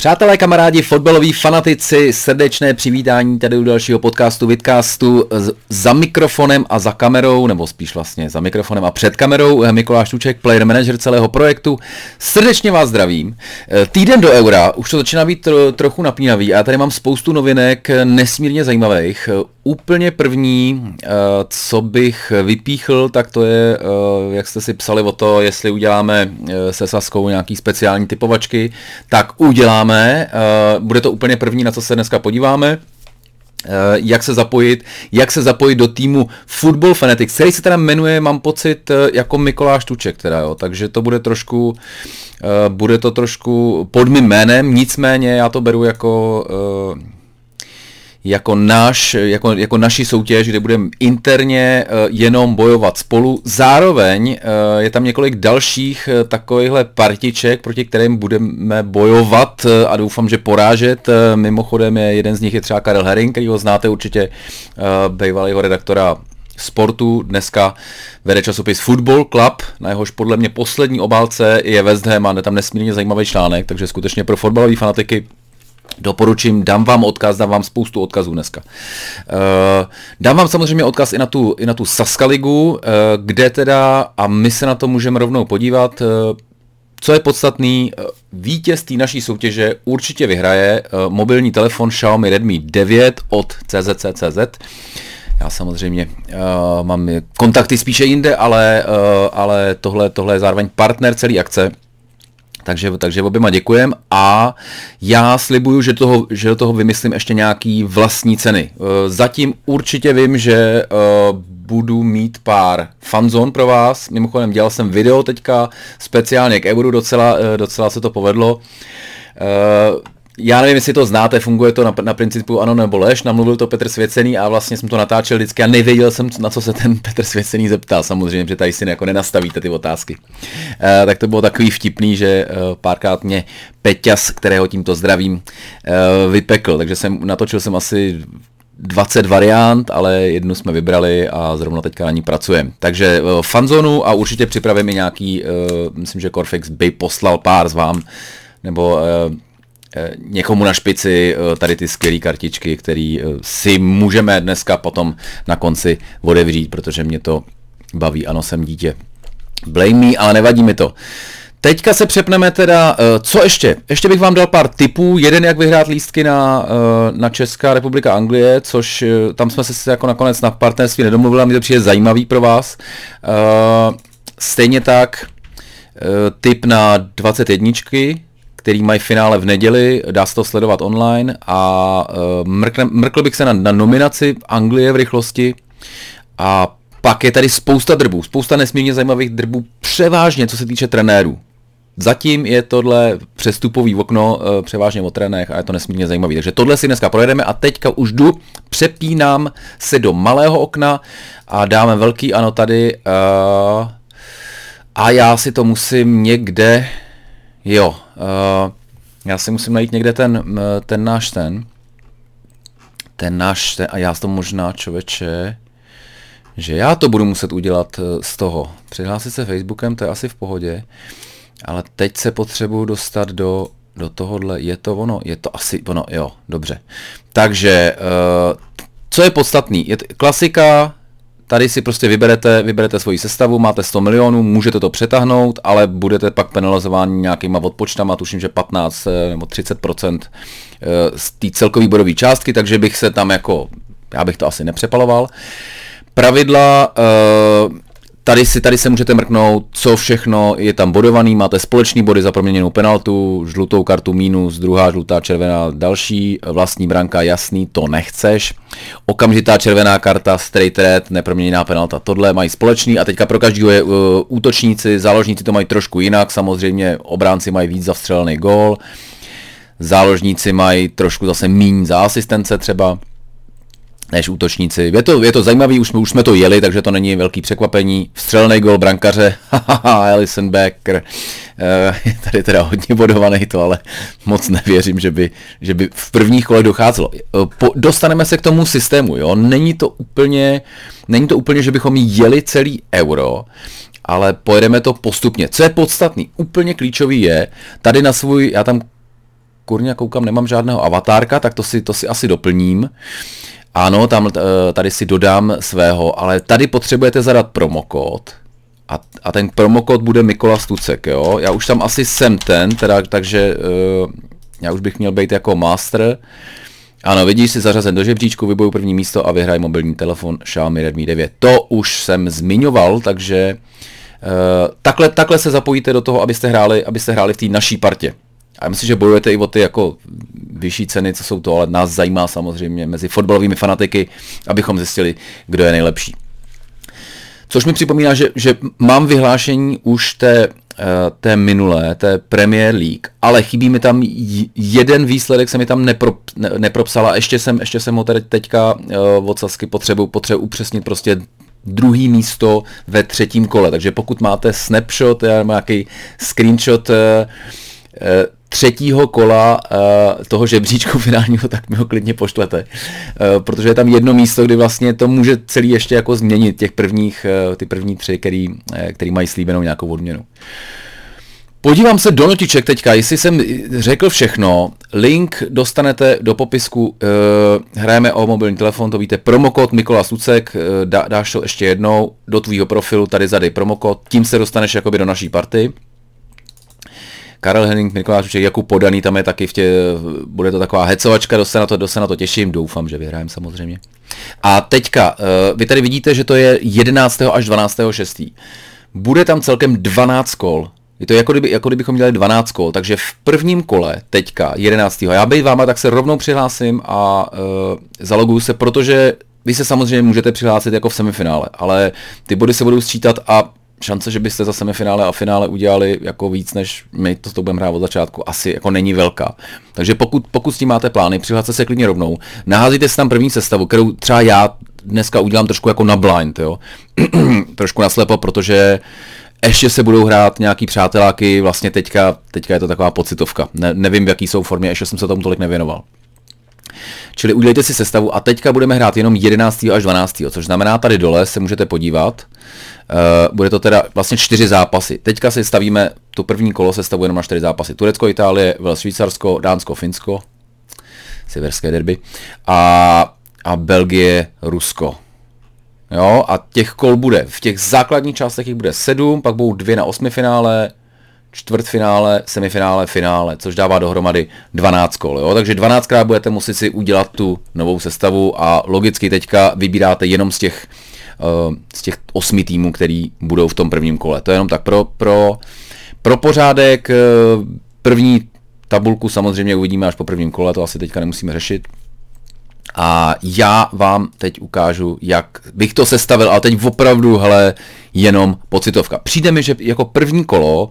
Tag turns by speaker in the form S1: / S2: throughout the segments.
S1: Přátelé, kamarádi, fotbaloví fanatici, srdečné přivítání tady u dalšího podcastu Vidcastu za mikrofonem a za kamerou, nebo spíš vlastně za mikrofonem a před kamerou, eh, Mikuláš Tuček, player manager celého projektu. Srdečně vás zdravím. Eh, týden do eura, už to začíná být trochu napínavý a já tady mám spoustu novinek eh, nesmírně zajímavých. Úplně první, co bych vypíchl, tak to je, jak jste si psali o to, jestli uděláme se Saskou nějaký speciální typovačky, tak uděláme. Bude to úplně první, na co se dneska podíváme jak se zapojit, jak se zapojit do týmu Football Fanatics, který se teda jmenuje, mám pocit, jako Mikoláš Tuček, teda jo, takže to bude trošku, bude to trošku pod mým jménem, nicméně já to beru jako jako, náš, jako, jako naši soutěž, kde budeme interně uh, jenom bojovat spolu. Zároveň uh, je tam několik dalších uh, takovýchhle partiček, proti kterým budeme bojovat a doufám, že porážet. Mimochodem je jeden z nich je třeba Karel Herring, který ho znáte určitě, bývalého redaktora sportu. Dneska vede časopis Football Club, na jehož podle mě poslední obálce je West Ham a je tam nesmírně zajímavý článek, takže skutečně pro fotbalové fanatiky Doporučím, dám vám odkaz, dám vám spoustu odkazů dneska. Uh, dám vám samozřejmě odkaz i na tu, i na tu Saskaligu, uh, kde teda, a my se na to můžeme rovnou podívat, uh, co je podstatný, vítěz té naší soutěže určitě vyhraje mobilní telefon Xiaomi Redmi 9 od CZC.cz. Já samozřejmě mám kontakty spíše jinde, ale, ale tohle, tohle je zároveň partner celé akce takže, takže oběma děkujem a já slibuju, že, toho, že toho vymyslím ještě nějaký vlastní ceny. Eh, zatím určitě vím, že eh, budu mít pár fanzon pro vás. Mimochodem dělal jsem video teďka speciálně k euru, docela, eh, docela se to povedlo já nevím, jestli to znáte, funguje to na, na principu ano nebo lež, namluvil to Petr Svěcený a vlastně jsem to natáčel vždycky a nevěděl jsem, na co se ten Petr Svěcený zeptal, samozřejmě, že tady si jako nenastavíte ty otázky. E, tak to bylo takový vtipný, že e, párkrát mě Peťas, kterého tímto zdravím, e, vypekl, takže jsem natočil jsem asi 20 variant, ale jednu jsme vybrali a zrovna teďka na ní pracujeme. Takže fanzonu a určitě připravím i nějaký, myslím, že Corfix by poslal pár z vám, nebo někomu na špici eh, tady ty skvělé kartičky, které eh, si můžeme dneska potom na konci odevřít, protože mě to baví, ano, jsem dítě. Blame me, ale nevadí mi to. Teďka se přepneme teda, co ještě? Ještě bych vám dal pár tipů. Jeden, jak vyhrát lístky na, na Česká republika Anglie, což tam jsme se jako nakonec na partnerství nedomluvili, a mi to přijde zajímavý pro vás. Stejně tak tip na 21, který mají finále v neděli, dá se to sledovat online a uh, mrkne, mrkl bych se na, na nominaci Anglie v rychlosti a pak je tady spousta drbů, spousta nesmírně zajímavých drbů, převážně co se týče trenérů. Zatím je tohle přestupový okno uh, převážně o trenech a je to nesmírně zajímavý. Takže tohle si dneska projedeme a teďka už jdu, přepínám se do malého okna a dáme velký ano tady. Uh, a já si to musím někde Jo, uh, já si musím najít někde ten, ten náš ten, ten náš ten, a já to možná člověče, že já to budu muset udělat eh, z toho. Přihlásit se Facebookem, to je asi v pohodě, ale teď se potřebuju dostat do, do tohohle, je to ono, je to asi ono, jo, dobře. Takže, uh, co je podstatný, je t- klasika, Tady si prostě vyberete, vyberete svoji sestavu, máte 100 milionů, můžete to přetáhnout, ale budete pak penalizováni nějakýma odpočtama, tuším, že 15 eh, nebo 30% eh, z té celkové bodové částky, takže bych se tam jako, já bych to asi nepřepaloval. Pravidla, eh, Tady si tady se můžete mrknout, co všechno je tam bodovaný, máte společný body za proměněnou penaltu, žlutou kartu minus, druhá žlutá, červená, další, vlastní branka, jasný, to nechceš. Okamžitá červená karta, straight red, neproměněná penalta, tohle mají společný. A teďka pro každého je uh, útočníci, záložníci to mají trošku jinak, samozřejmě obránci mají víc zastřelený gól, záložníci mají trošku zase míň za asistence třeba než útočníci. Je to, je to zajímavý, už jsme, už jsme to jeli, takže to není velký překvapení. Vstřelný gol brankaře, Alison Becker, eh, je tady teda hodně bodovaný to, ale moc nevěřím, že by, že by v prvních kolech docházelo. Eh, po, dostaneme se k tomu systému, jo, není to úplně, není to úplně, že bychom jeli celý euro, ale pojedeme to postupně. Co je podstatný, úplně klíčový je, tady na svůj, já tam kurně koukám, nemám žádného avatárka, tak to si, to si asi doplním. Ano, tam, eh, tady si dodám svého, ale tady potřebujete zadat promokód, a, a ten promokód bude Mikola Stucek, jo. Já už tam asi jsem ten, teda, takže uh, já už bych měl být jako master. Ano, vidíš, si zařazen do žebříčku, vyboju první místo a vyhraj mobilní telefon Xiaomi Redmi 9. To už jsem zmiňoval, takže uh, takhle, takhle se zapojíte do toho, abyste hráli, abyste hráli v té naší partě. A myslím, že bojujete i o ty jako vyšší ceny, co jsou to, ale nás zajímá samozřejmě mezi fotbalovými fanatiky, abychom zjistili, kdo je nejlepší. Což mi připomíná, že, že mám vyhlášení už té, eh, té minulé, té Premier League, ale chybí mi tam jeden výsledek, se mi tam nepro, ne, nepropsala, ještě jsem, ještě jsem ho tady teďka uh, od Sasky potřebuji potřebu upřesnit prostě druhý místo ve třetím kole, takže pokud máte snapshot, nějaký screenshot uh, třetího kola uh, toho žebříčku finálního, tak mi ho klidně pošlete. Uh, protože je tam jedno místo, kdy vlastně to může celý ještě jako změnit těch prvních, ty první tři, který, který mají slíbenou nějakou odměnu. Podívám se do notiček teďka, jestli jsem řekl všechno, link dostanete do popisku, uh, hrajeme o mobilní telefon, to víte, promokód Mikola Sucek, uh, dá, dáš to ještě jednou do tvýho profilu, tady zadej promokód, tím se dostaneš jakoby do naší party. Karel Henning, Mikoláš Uček, Jakub Podaný, tam je taky v tě, bude to taková hecovačka, dost se na to, dost se na to těším, doufám, že vyhrajem samozřejmě. A teďka, uh, vy tady vidíte, že to je 11. až 12. 6. Bude tam celkem 12 kol, je to jako, kdyby, jako kdybychom měli 12 kol, takže v prvním kole, teďka, 11. Já být váma, tak se rovnou přihlásím a uh, zaloguju se, protože vy se samozřejmě můžete přihlásit jako v semifinále, ale ty body se budou sčítat a šance, že byste za semifinále a finále udělali jako víc, než my to, to budeme hrát od začátku, asi jako není velká. Takže pokud, pokud s tím máte plány, přihlaste se klidně rovnou, naházíte si tam první sestavu, kterou třeba já dneska udělám trošku jako na blind, jo. trošku naslepo, protože ještě se budou hrát nějaký přáteláky, vlastně teďka, teďka je to taková pocitovka. Ne, nevím, v jaký jsou formě, ještě jsem se tomu tolik nevěnoval. Čili udělejte si sestavu a teďka budeme hrát jenom 11. až 12. což znamená tady dole se můžete podívat. Bude to teda vlastně čtyři zápasy. Teďka si stavíme, tu první kolo se stavuje jenom na čtyři zápasy. Turecko, Itálie, Wales, Švýcarsko, Dánsko, Finsko, severské derby a, a Belgie, Rusko. Jo, a těch kol bude, v těch základních částech jich bude sedm, pak budou dvě na osmi finále, čtvrtfinále, semifinále, finále, což dává dohromady 12 kol. Jo? Takže 12krát budete muset si udělat tu novou sestavu a logicky teďka vybíráte jenom z těch, z těch osmi týmů, který budou v tom prvním kole. To je jenom tak pro, pro, pro pořádek. Uh, první tabulku samozřejmě uvidíme až po prvním kole, to asi teďka nemusíme řešit. A já vám teď ukážu, jak bych to sestavil, ale teď opravdu, hele, jenom pocitovka. Přijde mi, že jako první kolo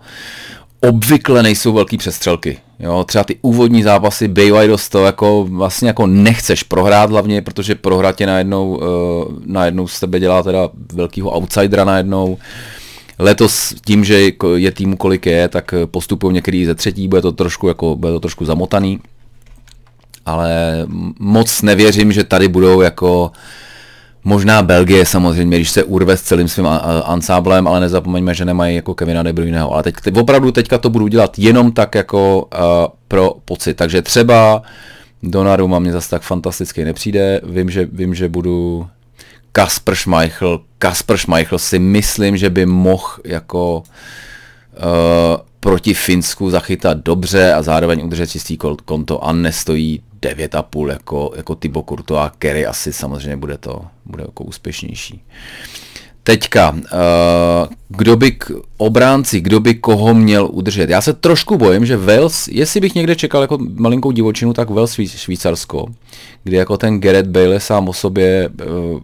S1: obvykle nejsou velký přestřelky. Jo, třeba ty úvodní zápasy bývají dost to, jako vlastně jako nechceš prohrát hlavně, protože prohrát tě najednou, uh, najednou z tebe dělá teda velkýho outsidera najednou. Letos tím, že je týmu kolik je, tak postupují některý ze třetí, bude to trošku, jako, bude to trošku zamotaný. Ale moc nevěřím, že tady budou jako uh, Možná Belgie samozřejmě, když se urve s celým svým ansáblem, ale nezapomeňme, že nemají jako Kevina De Bruyneho. Ale teď, opravdu teďka to budu dělat jenom tak jako uh, pro pocit. Takže třeba Donnarumma mě zase tak fantasticky nepřijde. Vím, že, vím, že budu Kasper Schmeichel. Kasper Schmeichel si myslím, že by mohl jako uh, proti Finsku zachytat dobře a zároveň udržet čistý konto a nestojí 9,5 jako, jako Thibaut Courtois Kerry asi samozřejmě bude to bude jako úspěšnější. Teďka, uh, kdo by k obránci, kdo by koho měl udržet? Já se trošku bojím, že Wales, jestli bych někde čekal jako malinkou divočinu, tak Wales Švýcarsko, kde jako ten Gareth Bale sám o sobě uh,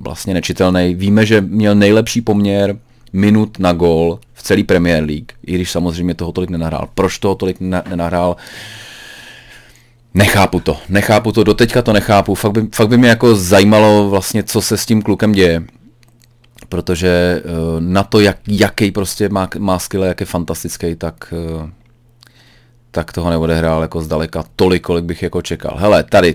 S1: vlastně nečitelný. Víme, že měl nejlepší poměr minut na gol v celé Premier League, i když samozřejmě toho tolik nenahrál. Proč toho tolik nenahrál? Uh, Nechápu to, nechápu to, doteďka to nechápu, fakt by, fakt by mě jako zajímalo vlastně, co se s tím klukem děje. Protože uh, na to, jak, jaký prostě má, má skill, jak je fantastický, tak, uh, tak toho neodehrál jako zdaleka tolik, kolik bych jako čekal. Hele, tady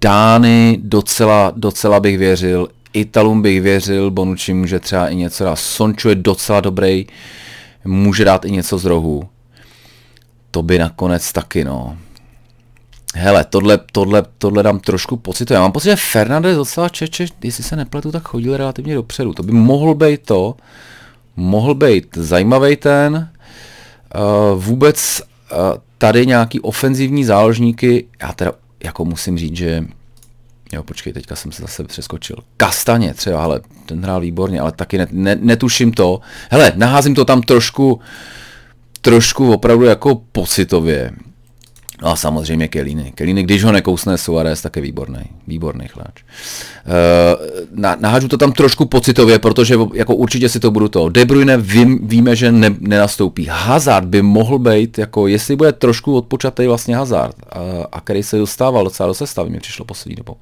S1: Dány docela, docela bych věřil, Italům bych věřil, Bonucci může třeba i něco dát, Sonču je docela dobrý, může dát i něco z rohu. to by nakonec taky, no. Hele, tohle, tohle, tohle dám trošku pocit. Já mám pocit, že Fernandez docela Čeče, jestli se nepletu, tak chodil relativně dopředu. To by mohl být to, mohl být zajímavý ten, uh, vůbec uh, tady nějaký ofenzivní záložníky, já teda jako musím říct, že Jo, počkej, teďka jsem se zase přeskočil. Kastaně třeba, ale ten hrál výborně, ale taky ne, ne, netuším to. Hele, naházím to tam trošku, trošku opravdu jako pocitově. No a samozřejmě Kelly. Kelly, když ho nekousne Suarez, tak je výborný. Výborný hráč. Uh, na, nahážu to tam trošku pocitově, protože jako určitě si to budu to. De Bruyne vím, víme, že ne, nenastoupí. Hazard by mohl být, jako jestli bude trošku odpočatý vlastně Hazard, a, a který se dostával docela do sestavy, mi přišlo poslední dobou,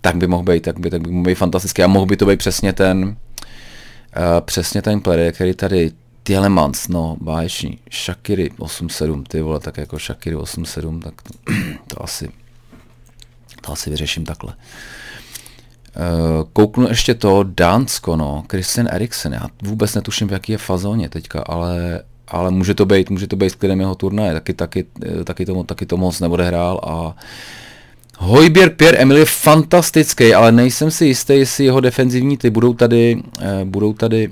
S1: tak by mohl být, tak by, tak by mohl být fantastický. A mohl by to být přesně ten, uh, přesně ten player, který tady Tielemans, no, báječný. Shakiri 8-7, ty vole, tak jako Shakiri 8-7, tak to, to asi, to asi vyřeším takhle. Uh, kouknu ještě to Dánsko, no, Christian Eriksen, já vůbec netuším, v jaký je fazóně teďka, ale, ale může to být, může to být klidem jeho turnaje, taky, taky, taky, to, taky to moc neodehrál a Hojběr Pierre Emil je fantastický, ale nejsem si jistý, jestli jeho defenzivní ty budou tady, uh, budou tady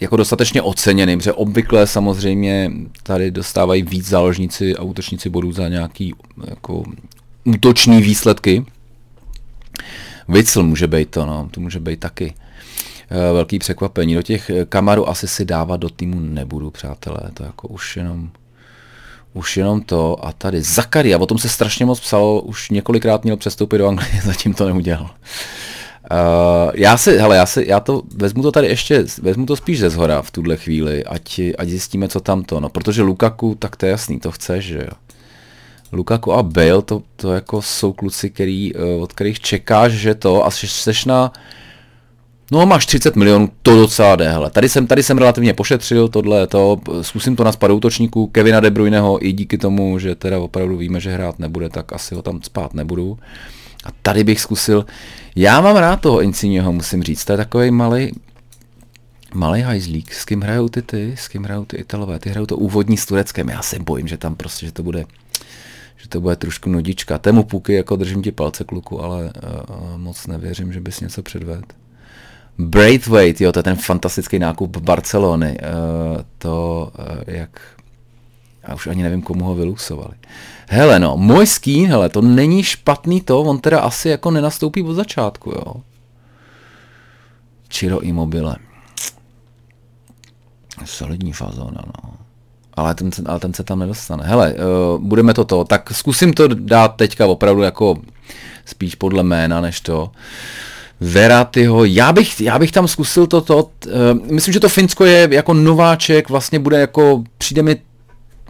S1: jako dostatečně oceněný, protože obvykle samozřejmě tady dostávají víc záložníci a útočníci bodů za nějaký jako útoční výsledky. Witzel může být to, no, to může být taky uh, velký překvapení. Do těch kamarů asi si dávat do týmu nebudu, přátelé, to jako už jenom už jenom to a tady Zakary, a o tom se strašně moc psalo, už několikrát měl přestoupit do Anglie, zatím to neudělal. Uh, já si, hele, já si, já to, vezmu to tady ještě, vezmu to spíš ze zhora v tuhle chvíli, ať, ať zjistíme, co tam to, no, protože Lukaku, tak to je jasný, to chceš, že jo. Lukaku a Bale, to, to jako jsou kluci, který, uh, od kterých čekáš, že to, a seš na, no máš 30 milionů, to docela jde, hele. Tady jsem, tady jsem relativně pošetřil tohle, to, zkusím to na spadu útočníků, Kevina De Bruyneho, i díky tomu, že teda opravdu víme, že hrát nebude, tak asi ho tam spát nebudu. A tady bych zkusil, já mám rád toho Insigneho, musím říct, to je takový malý, malý hajzlík, s kým hrajou ty ty, s kým hrajou ty Italové, ty hrajou to úvodní s Tureckem, já se bojím, že tam prostě, že to bude, že to bude trošku nudička. Tému puky, jako držím ti palce kluku, ale uh, moc nevěřím, že bys něco předvedl. Braithwaite, jo, to je ten fantastický nákup Barcelony, uh, to, uh, jak já už ani nevím, komu ho vylusovali. Hele no, můj skín, hele, to není špatný to, on teda asi jako nenastoupí od začátku, jo. Čiro Immobile. Solidní fazona, no. Ale ten, ale ten se tam nedostane. Hele, uh, budeme to to. Tak zkusím to dát teďka opravdu jako spíš podle jména, než to. Veratyho, já bych, já bych tam zkusil toto, uh, myslím, že to Finsko je jako nováček, vlastně bude jako, přijde mi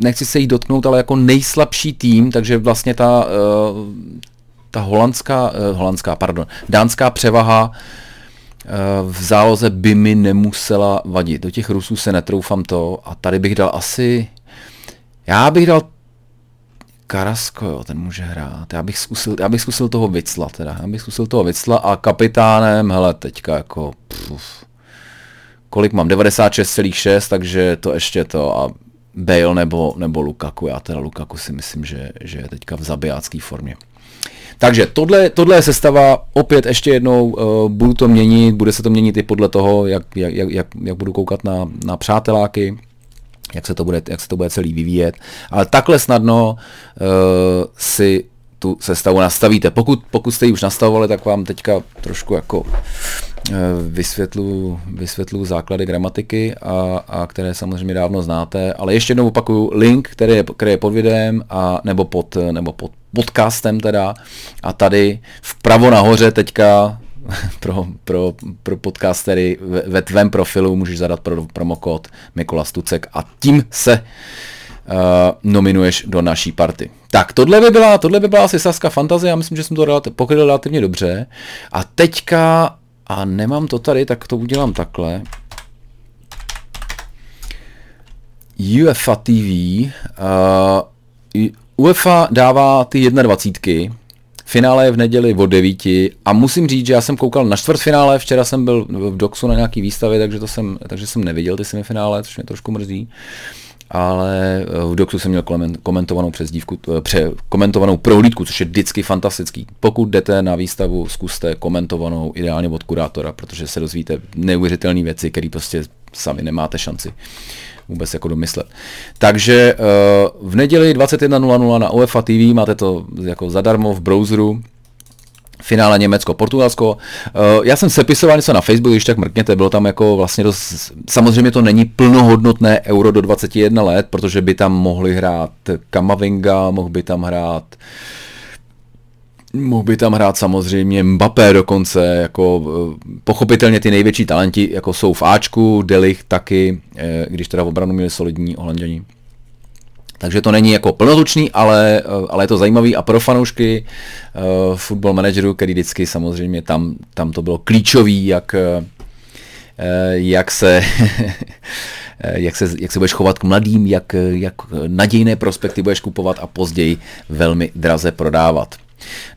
S1: nechci se jí dotknout, ale jako nejslabší tým, takže vlastně ta, uh, ta holandská, uh, holandská, pardon, dánská převaha uh, v záloze by mi nemusela vadit. Do těch Rusů se netroufám to a tady bych dal asi, já bych dal Karasko, jo, ten může hrát. Já bych zkusil, já bych zkusil toho Vicla teda. Já bych zkusil toho Vicla a kapitánem, hele, teďka jako, puf, kolik mám, 96,6, takže to ještě to a Bale nebo, nebo Lukaku. Já teda Lukaku si myslím, že, že je teďka v zabijácké formě. Takže tohle, tohle je sestava, opět ještě jednou uh, budu to měnit, bude se to měnit i podle toho, jak, jak, jak, jak budu koukat na, na přáteláky, jak se, to bude, jak se to bude celý vyvíjet. Ale takhle snadno uh, si tu sestavu nastavíte. Pokud, pokud jste ji už nastavovali, tak vám teďka trošku jako vysvětlu, vysvětlu základy gramatiky, a, a které samozřejmě dávno znáte, ale ještě jednou opakuju, link, který je, který je pod videem a, nebo, pod, nebo pod podcastem teda a tady vpravo nahoře teďka pro, pro, pro podcastery ve, ve tvém profilu můžeš zadat pro, promokód Mikola Stucek a tím se uh, nominuješ do naší party. Tak, tohle by byla, tohle by byla asi Saska fantazie, já myslím, že jsem to relati- pokryl relativně dobře. A teďka, a nemám to tady, tak to udělám takhle. UEFA TV, uh, UEFA dává ty 21. Finále je v neděli od 9 a musím říct, že já jsem koukal na čtvrtfinále, včera jsem byl v Doxu na nějaký výstavě, takže, to jsem, takže jsem neviděl ty semifinále, což mě trošku mrzí. Ale v Doxu jsem měl komentovanou přezdívku, pře, komentovanou prohlídku, což je vždycky fantastický. Pokud jdete na výstavu, zkuste komentovanou ideálně od kurátora, protože se dozvíte neuvěřitelné věci, které prostě sami nemáte šanci vůbec jako domyslet. Takže v neděli 21.00 na UEFA TV máte to jako zadarmo v browseru, finále Německo-Portugalsko. Eh, já jsem sepisoval něco na Facebooku, když tak mrkněte, bylo tam jako vlastně dost, samozřejmě to není plnohodnotné euro do 21 let, protože by tam mohli hrát Kamavinga, mohl by tam hrát Mohl by tam hrát samozřejmě Mbappé dokonce, jako eh, pochopitelně ty největší talenti jako jsou v Ačku, Delich taky, eh, když teda v obranu měli solidní Holanděni. Takže to není jako plnotučný, ale, eh, ale je to zajímavý a pro fanoušky uh, football manageru, který vždycky samozřejmě tam, tam to bylo klíčový, jak, uh, jak se jak se, jak se budeš chovat k mladým, jak, jak nadějné prospekty budeš kupovat a později velmi draze prodávat.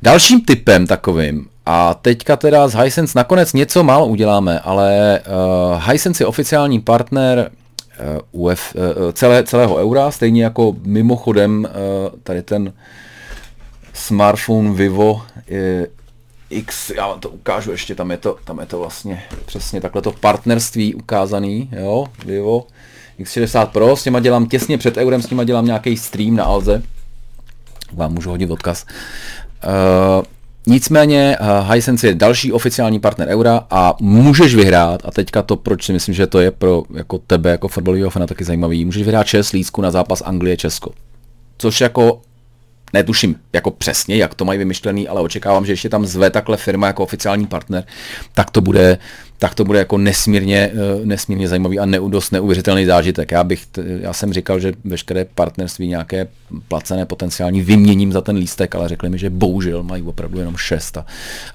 S1: Dalším typem takovým, a teďka teda z Hisense nakonec něco málo uděláme, ale uh, Hisense je oficiální partner UF, eh, celé, celého eura, stejně jako mimochodem eh, tady ten smartphone Vivo X, já vám to ukážu ještě, tam je to, tam je to vlastně přesně takhle to partnerství ukázaný, jo, Vivo X60 Pro, s těma dělám těsně před eurem, s těma dělám nějaký stream na Alze, vám můžu hodit odkaz. Uh, Nicméně uh, Hisense je další oficiální partner Eura a můžeš vyhrát, a teďka to, proč si myslím, že to je pro jako tebe, jako fotbalového fana taky zajímavý, můžeš vyhrát 6 lístků na zápas Anglie-Česko. Což jako netuším jako přesně, jak to mají vymyšlený, ale očekávám, že ještě tam zve takhle firma jako oficiální partner, tak to bude tak to bude jako nesmírně, eh, nesmírně zajímavý a dost neuvěřitelný zážitek. Já, bych, já jsem říkal, že veškeré partnerství nějaké placené potenciální vyměním za ten lístek, ale řekli mi, že bohužel mají opravdu jenom šest a,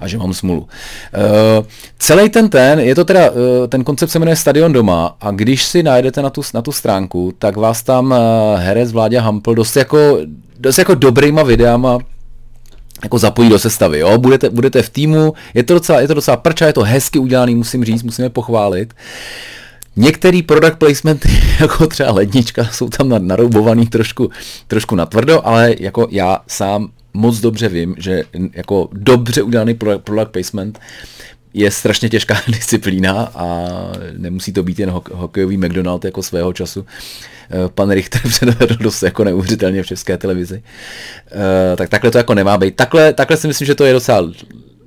S1: a že mám smůlu. Uh, celý ten ten, je to teda, uh, ten koncept se jmenuje Stadion doma a když si najdete na tu, na tu stránku, tak vás tam uh, herec Vláďa Hampl dost jako, dost jako dobrýma videama jako zapojí do sestavy, jo? Budete, budete v týmu, je to, docela, je to docela prča, je to hezky udělaný, musím říct, musíme pochválit. Některý product placementy, jako třeba lednička, jsou tam naroubovaný trošku, trošku natvrdo, ale jako já sám moc dobře vím, že jako dobře udělaný product placement je strašně těžká disciplína a nemusí to být jen hokejový McDonald jako svého času. Eh, pan Richter předvedl dost jako neuvěřitelně v české televizi. Eh, tak takhle to jako nemá být. Takhle, takhle si myslím, že to je docela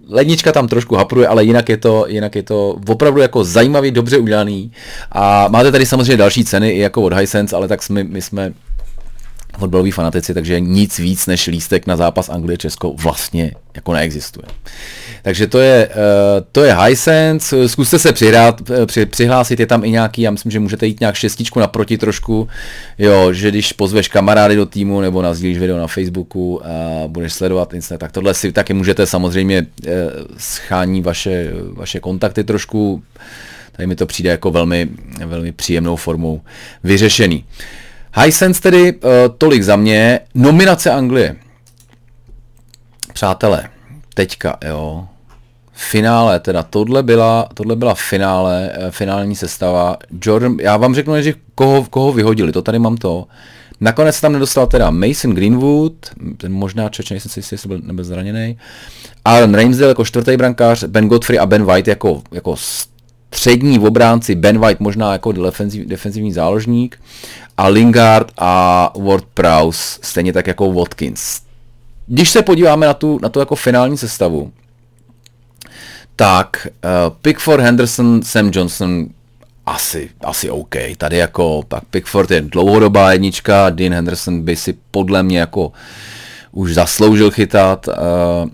S1: lednička tam trošku hapruje, ale jinak je to, jinak je to opravdu jako zajímavý, dobře udělaný. A máte tady samozřejmě další ceny i jako od Hisense, ale tak jsme, my jsme fotbaloví fanatici, takže nic víc než lístek na zápas Anglie-Česko vlastně jako neexistuje. Takže to je, uh, to je Hisense, zkuste se přihrát, eh, při, přihlásit, je tam i nějaký, já myslím, že můžete jít nějak šestičku naproti trošku, jo, že když pozveš kamarády do týmu nebo nazdílíš video na Facebooku a budeš sledovat Insta, tak tohle si taky můžete samozřejmě uh, schání vaše, vaše kontakty trošku, tady mi to přijde jako velmi, velmi příjemnou formou vyřešený. Hisense tedy tolik za mě, nominace Anglie. Přátelé, teďka, jo, finále, teda tohle byla, tohle byla finále, eh, finální sestava. Jordan, já vám řeknu, že koho, koho vyhodili, to tady mám to. Nakonec tam nedostal teda Mason Greenwood, ten možná Čeč, nejsem si jistý, jestli byl, nebyl zraněný. Aaron Ramsdale jako čtvrtý brankář, Ben Godfrey a Ben White jako, jako střední obránci, Ben White možná jako defenziv, defenzivní záložník a Lingard a Ward Prowse, stejně tak jako Watkins. Když se podíváme na tu, na tu jako finální sestavu, tak uh, Pickford, Henderson, Sam Johnson asi, asi OK. Tady jako, tak Pickford je dlouhodobá jednička, Dean Henderson by si podle mě jako už zasloužil chytat. Uh,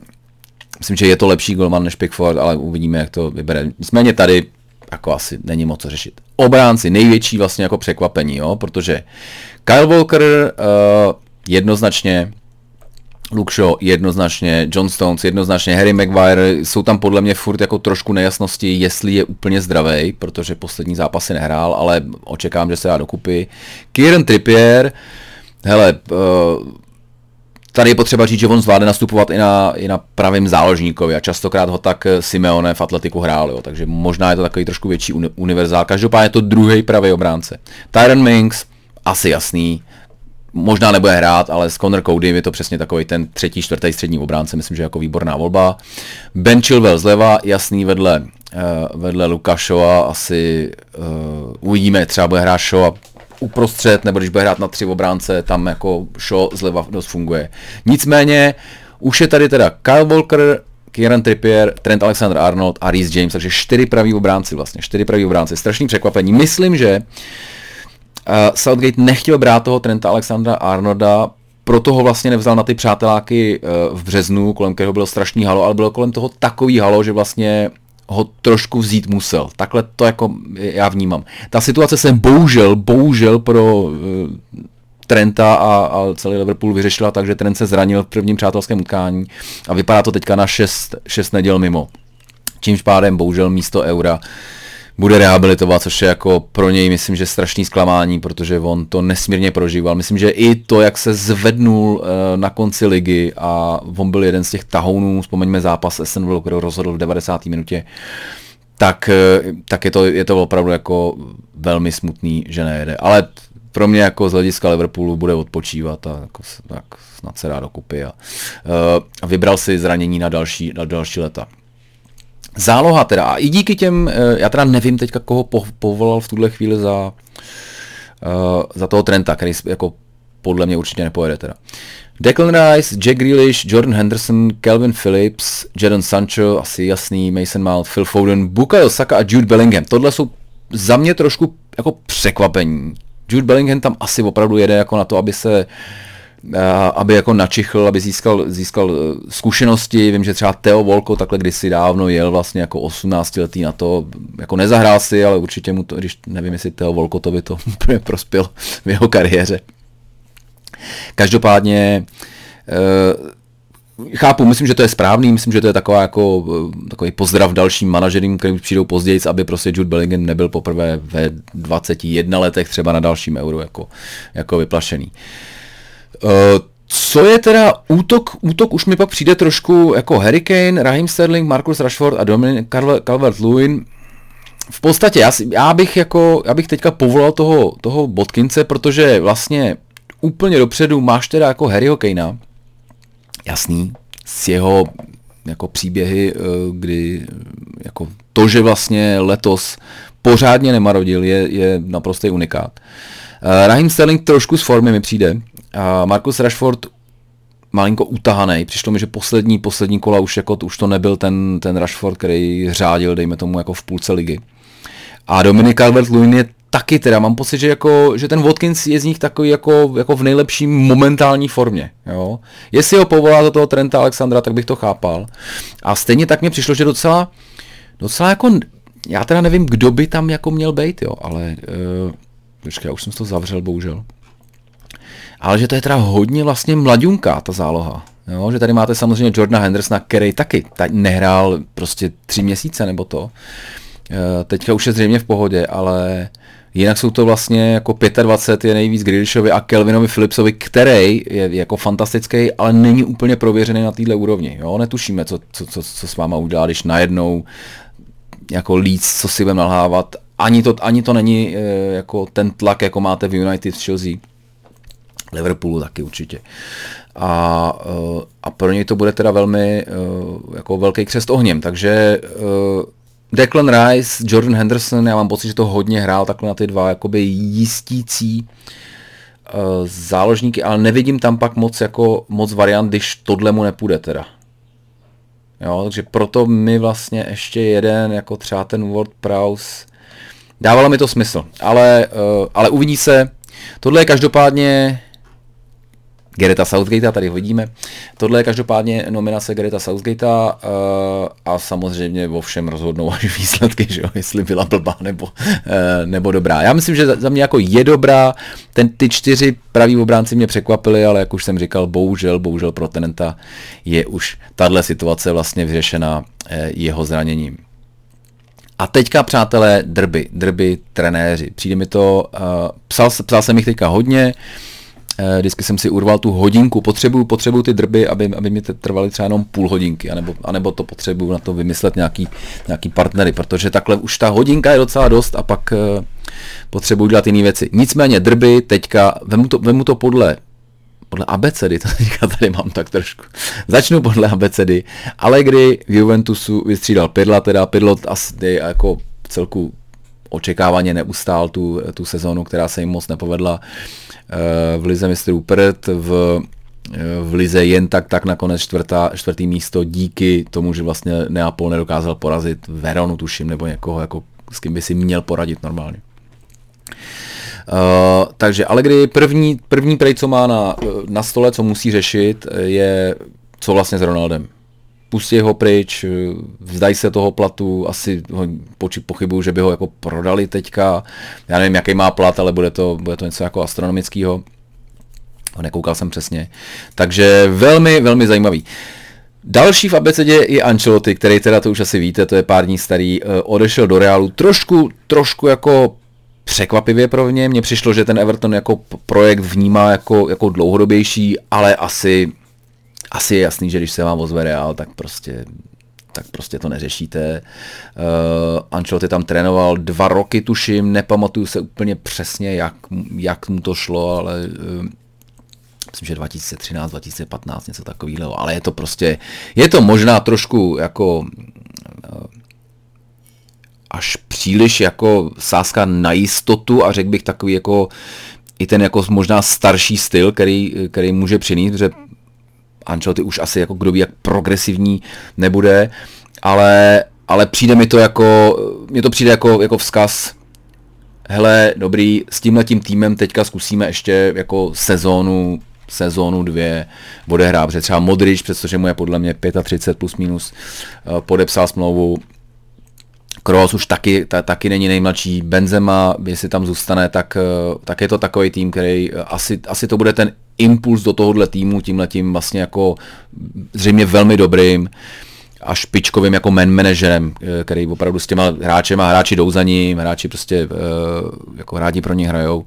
S1: myslím, že je to lepší golman než Pickford, ale uvidíme, jak to vybere. Nicméně tady jako asi není moc co řešit. Obránci, největší vlastně jako překvapení, jo, protože Kyle Walker uh, jednoznačně Luke Shaw jednoznačně, John Stones jednoznačně, Harry Maguire, jsou tam podle mě furt jako trošku nejasnosti, jestli je úplně zdravý, protože poslední zápasy nehrál, ale očekávám, že se dá dokupy. Kieran Trippier, hele, uh, tady je potřeba říct, že on zvládne nastupovat i na, i na pravém záložníkovi a častokrát ho tak Simeone v Atletiku hrál, jo, takže možná je to takový trošku větší univerzál. Každopádně je to druhý pravý obránce. Tyron Minks, asi jasný, možná nebude hrát, ale s Connor Cody je to přesně takový ten třetí, čtvrtý střední obránce, myslím, že jako výborná volba. Ben Chilwell zleva, jasný vedle, uh, vedle Lukašova, asi uh, uvidíme, třeba bude hrát Show uprostřed, nebo když bude hrát na tři obránce, tam jako Shaw zleva dost funguje. Nicméně, už je tady teda Kyle Walker, Kieran Trippier, Trent Alexander-Arnold a Reece James, takže čtyři praví obránci vlastně, čtyři praví obránci. Strašný překvapení. Myslím, že uh, Southgate nechtěl brát toho Trenta Alexandra Arnolda, proto ho vlastně nevzal na ty přáteláky uh, v březnu, kolem kterého bylo strašný halo, ale bylo kolem toho takový halo, že vlastně ho trošku vzít musel. Takhle to jako já vnímám. Ta situace se bohužel, bohužel pro uh, Trenta a, a celý Liverpool vyřešila tak, že Trent se zranil v prvním přátelském utkání a vypadá to teďka na 6, 6 neděl mimo. Čímž pádem bohužel místo eura bude rehabilitovat, což je jako pro něj myslím, že strašný zklamání, protože on to nesmírně prožíval. Myslím, že i to, jak se zvednul eh, na konci ligy a on byl jeden z těch tahounů, vzpomeňme zápas Esenville, který rozhodl v 90. minutě, tak, eh, tak je, to, je to opravdu jako velmi smutný, že nejede. Ale pro mě jako z hlediska Liverpoolu bude odpočívat a jako, tak snad se dá dokupy a, uh, vybral si zranění na další, na další leta. Záloha teda, a i díky těm, uh, já teda nevím teďka, koho po, povolal v tuhle chvíli za, uh, za toho Trenta, který jako podle mě určitě nepojede teda. Declan Rice, Jack Grealish, Jordan Henderson, Calvin Phillips, Jadon Sancho, asi jasný, Mason Mount, Phil Foden, Bukayo Saka a Jude Bellingham. Tohle jsou za mě trošku jako překvapení. Jude Bellingham tam asi opravdu jede jako na to, aby se aby jako načichl, aby získal, získal eh, zkušenosti. Vím, že třeba Theo Volko takhle kdysi dávno jel vlastně jako 18 letý na to, jako nezahrál si, ale určitě mu to, když nevím, jestli Theo Volko to by to prospěl v jeho kariéře. Každopádně eh, chápu, myslím, že to je správný, myslím, že to je taková jako, eh, takový pozdrav dalším manažerům, kteří přijdou později, aby prostě Jude Bellingham nebyl poprvé ve 21 letech třeba na dalším euru jako, jako vyplašený. Uh, co je teda útok, útok už mi pak přijde trošku jako Hurricane, Raheem Sterling, Marcus Rashford a Dominic Calvert-Lewin. V podstatě já, já, bych jako, já bych teďka povolal toho, toho Botkince, protože vlastně úplně dopředu máš teda jako Harryho Kanea, jasný, s jeho jako příběhy, eh, kdy jako to, že vlastně letos pořádně nemarodil, je, je naprostý unikát. Uh, Raheem Sterling trošku z formy mi přijde. Marcus Rashford malinko utahaný. Přišlo mi, že poslední, poslední kola už, jako, už to nebyl ten, ten Rashford, který řádil, dejme tomu, jako v půlce ligy. A Dominic Calvert-Lewin je taky teda, mám pocit, že, jako, že ten Watkins je z nich takový jako, jako v nejlepší momentální formě. Jo? Jestli ho povolá do toho Trenta Alexandra, tak bych to chápal. A stejně tak mi přišlo, že docela, docela jako, já teda nevím, kdo by tam jako měl být, jo, ale, uh, počkej, já už jsem to zavřel, bohužel. Ale že to je teda hodně vlastně mladunká ta záloha. Jo, že tady máte samozřejmě Jordana Hendersona, který taky nehrál prostě tři měsíce nebo to. E, teďka už je zřejmě v pohodě, ale Jinak jsou to vlastně jako 25 je nejvíc Grealishovi a Kelvinovi Philipsovi, který je jako fantastický, ale není úplně prověřený na této úrovni. Jo? Netušíme, co, co, co, co s váma udělá, když najednou jako líc, co si budeme nalhávat. Ani to, ani to není e, jako ten tlak, jako máte v United Chelsea. Liverpoolu taky určitě. A, e, a pro něj to bude teda velmi e, jako velký křest ohněm, takže e, Declan Rice, Jordan Henderson, já mám pocit, že to hodně hrál takhle na ty dva jakoby jistící záložníky, ale nevidím tam pak moc jako moc variant, když tohle mu nepůjde teda. Jo, takže proto mi vlastně ještě jeden, jako třeba ten Ward Prowse, dávalo mi to smysl, ale, ale uvidí se. Tohle je každopádně Gereta Southgatea, tady ho vidíme. Tohle je každopádně nominace Gereta Southgatea uh, a samozřejmě o všem rozhodnou až výsledky, že jo, jestli byla blbá nebo, uh, nebo dobrá. Já myslím, že za mě jako je dobrá, ten, ty čtyři praví obránci mě překvapili, ale jak už jsem říkal, bohužel, bohužel pro Tenenta je už tahle situace vlastně vyřešena uh, jeho zraněním. A teďka, přátelé, drby, drby trenéři. Přijde mi to, uh, psal, psal jsem jich teďka hodně, uh, vždycky jsem si urval tu hodinku, potřebuju, potřebuju ty drby, aby, aby mi trvaly třeba jenom půl hodinky, anebo, anebo to potřebuju na to vymyslet nějaký, nějaký partnery, protože takhle už ta hodinka je docela dost a pak uh, potřebuju dělat jiné věci. Nicméně drby teďka, vemu to, vemu to podle podle abecedy, to teďka tady mám tak trošku. Začnu podle abecedy, ale kdy v Juventusu vystřídal Pidla, teda Pidlo asi jako celku očekávaně neustál tu, tu sezónu, která se jim moc nepovedla. Eh, v Lize mistrů Prd, v, eh, v Lize jen tak tak nakonec čtvrtá, čtvrtý místo díky tomu, že vlastně Neapol nedokázal porazit Veronu, tuším, nebo někoho, jako, s kým by si měl poradit normálně. Uh, takže Allegri první, první prej, co má na, na stole, co musí řešit, je co vlastně s Ronaldem pustí ho pryč, vzdají se toho platu, asi ho pochybuju, že by ho jako prodali teďka, já nevím, jaký má plat, ale bude to, bude to něco jako astronomického, nekoukal jsem přesně, takže velmi, velmi zajímavý. Další v abecedě je Ancelotti, který teda to už asi víte, to je pár dní starý, eh, odešel do Realu trošku, trošku jako překvapivě pro mě. Mně přišlo, že ten Everton jako projekt vnímá jako, jako dlouhodobější, ale asi asi je jasný, že když se vám ozve Real, tak prostě tak prostě to neřešíte. Uh, Ancelotti tam trénoval dva roky, tuším, nepamatuju se úplně přesně, jak, jak mu to šlo, ale uh, myslím, že 2013, 2015, něco takového, ale je to prostě, je to možná trošku jako uh, až příliš jako sázka na jistotu a řekl bych takový jako i ten jako možná starší styl, který, který může přinést, protože Ancelotti už asi jako kdo ví, jak progresivní nebude, ale, ale přijde mi to jako, mně to přijde jako, jako vzkaz, hele, dobrý, s tímhletím týmem teďka zkusíme ještě jako sezónu, sezónu dvě odehrát, protože třeba Modrič, přestože mu je podle mě 35 plus minus, eh, podepsal smlouvu, Kroos už taky, ta, taky není nejmladší, Benzema, jestli tam zůstane, tak, eh, tak je to takový tým, který eh, asi, asi to bude ten impuls do tohohle týmu, tímhle tím vlastně jako zřejmě velmi dobrým a špičkovým jako man manažerem, eh, který opravdu s těma hráčem a hráči jdou za ním, hráči prostě jako rádi pro ně hrajou.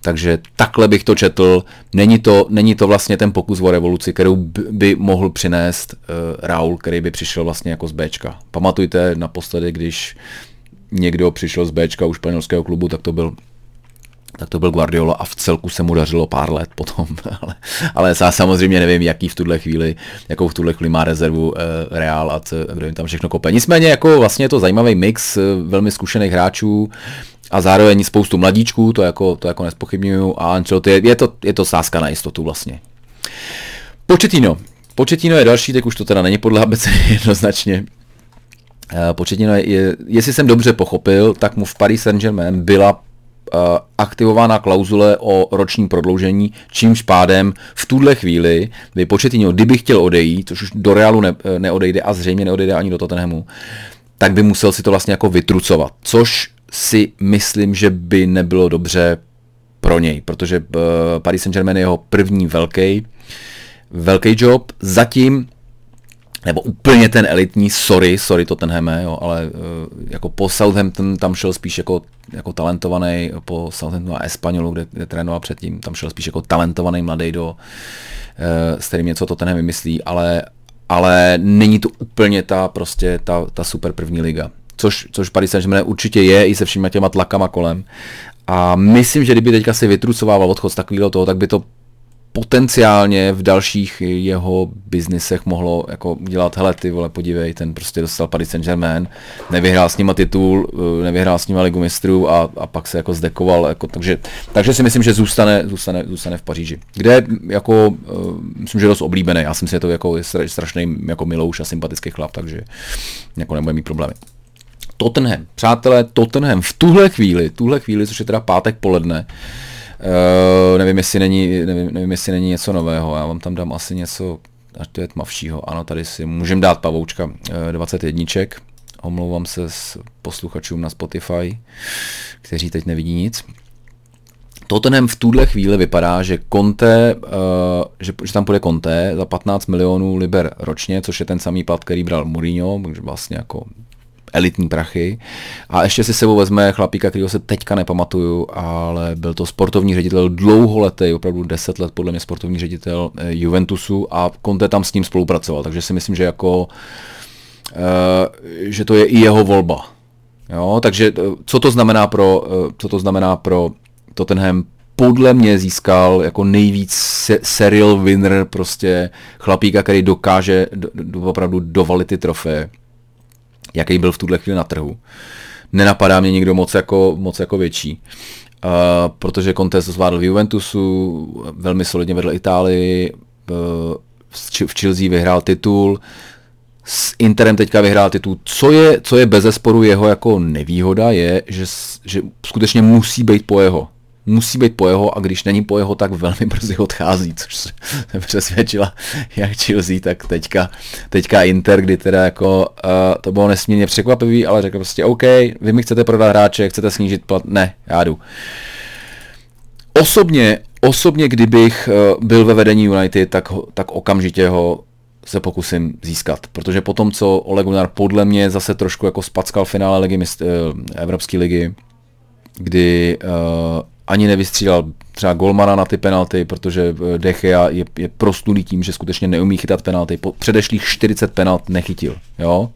S1: Takže takhle bych to četl. Není to, není to vlastně ten pokus o revoluci, kterou by mohl přinést uh, Raul, který by přišel vlastně jako z Bčka. Pamatujte naposledy, když někdo přišel z Bčka u španělského klubu, tak to byl tak to byl Guardiola a v celku se mu dařilo pár let potom, ale, ale já samozřejmě nevím, jaký v tuhle chvíli, jakou v tuhle chvíli má rezervu uh, Real a co, kdo jim tam všechno kope. Nicméně jako vlastně je to zajímavý mix uh, velmi zkušených hráčů, a zároveň spoustu mladíčků, to jako, to jako nespochybnuju, a Ancelotti, je, je, to, je to sázka na jistotu vlastně. Početino. Početino je další, tak už to teda není podle ABC jednoznačně. Eh, Početino je, je, jestli jsem dobře pochopil, tak mu v Paris Saint-Germain byla aktivována klauzule o ročním prodloužení, čímž pádem v tuhle chvíli by Početino, kdyby chtěl odejít, což už do Realu ne, neodejde a zřejmě neodejde ani do Tottenhamu, tak by musel si to vlastně jako vytrucovat, což si myslím, že by nebylo dobře pro něj, protože uh, Paris Saint-Germain je jeho první velký, velký job. Zatím nebo úplně ten elitní, sorry, sorry Tottenhame, jo, ale uh, jako po Southampton tam šel spíš jako, jako talentovaný, po Southamptonu a Espanolu, kde, kde trénoval předtím, tam šel spíš jako talentovaný mladý do, uh, s kterým něco Tottenham vymyslí, ale, ale není to úplně ta prostě ta, ta super první liga což, což Paris Saint-Germain určitě je i se všemi těma tlakama kolem. A myslím, že kdyby teďka si vytrucovával odchod z takového toho, tak by to potenciálně v dalších jeho biznisech mohlo jako dělat, hele ty vole, podívej, ten prostě dostal Paris Saint-Germain, nevyhrál s nima titul, eh, nevyhrál s nima ligu mistrů a, a pak se jako zdekoval, jako, takže, takže si myslím, že zůstane, zůstane, zůstane v Paříži, kde jako, uh, myslím, že dost oblíbený, já jsem si to jako strašný jako milouš a sympatický chlap, takže jako nebude mít problémy. Tottenham. Přátelé, Tottenham v tuhle chvíli, tuhle chvíli, což je teda pátek poledne, uh, nevím, jestli není, nevím, nevím, jestli není něco nového, já vám tam dám asi něco, až to je tmavšího, ano, tady si můžeme dát pavoučka, uh, 21. Omlouvám se s posluchačům na Spotify, kteří teď nevidí nic. Tottenham v tuhle chvíli vypadá, že Conte, uh, že, že tam půjde Conte za 15 milionů liber ročně, což je ten samý plat, který bral Mourinho, takže vlastně jako elitní prachy. A ještě si sebou vezme chlapíka, kterého se teďka nepamatuju, ale byl to sportovní ředitel dlouholetý, opravdu 10 let podle mě sportovní ředitel eh, Juventusu a Conte tam s ním spolupracoval, takže si myslím, že jako že to je i jeho volba. Jo, takže co to znamená pro, co to znamená pro Tottenham podle mě získal jako nejvíc se- serial winner prostě chlapíka, který dokáže do, do, opravdu dovalit ty trofeje, jaký byl v tuhle chvíli na trhu. Nenapadá mě nikdo moc jako, moc jako větší. Uh, protože Conte zvládl v Juventusu, velmi solidně vedl Itálii, uh, v Chelsea vyhrál titul, s Interem teďka vyhrál titul. Co je, co je bez zesporu jeho jako nevýhoda, je, že, že skutečně musí být po jeho musí být po jeho a když není po jeho, tak velmi brzy odchází, což se přesvědčila jak Chelsea, tak teďka, teďka Inter, kdy teda jako uh, to bylo nesmírně překvapivý, ale řekl prostě OK, vy mi chcete prodat hráče, chcete snížit plat, ne, já jdu. Osobně, osobně kdybych uh, byl ve vedení United, tak, tak okamžitě ho se pokusím získat, protože potom, co Ole Gunnar podle mě zase trošku jako spackal finále ligy, uh, Evropské ligy, kdy uh, ani nevystřídal třeba golmana na ty penalty, protože eh, Dechea je, je prostulý tím, že skutečně neumí chytat penalty. Po předešlých 40 penalt nechytil. Jo?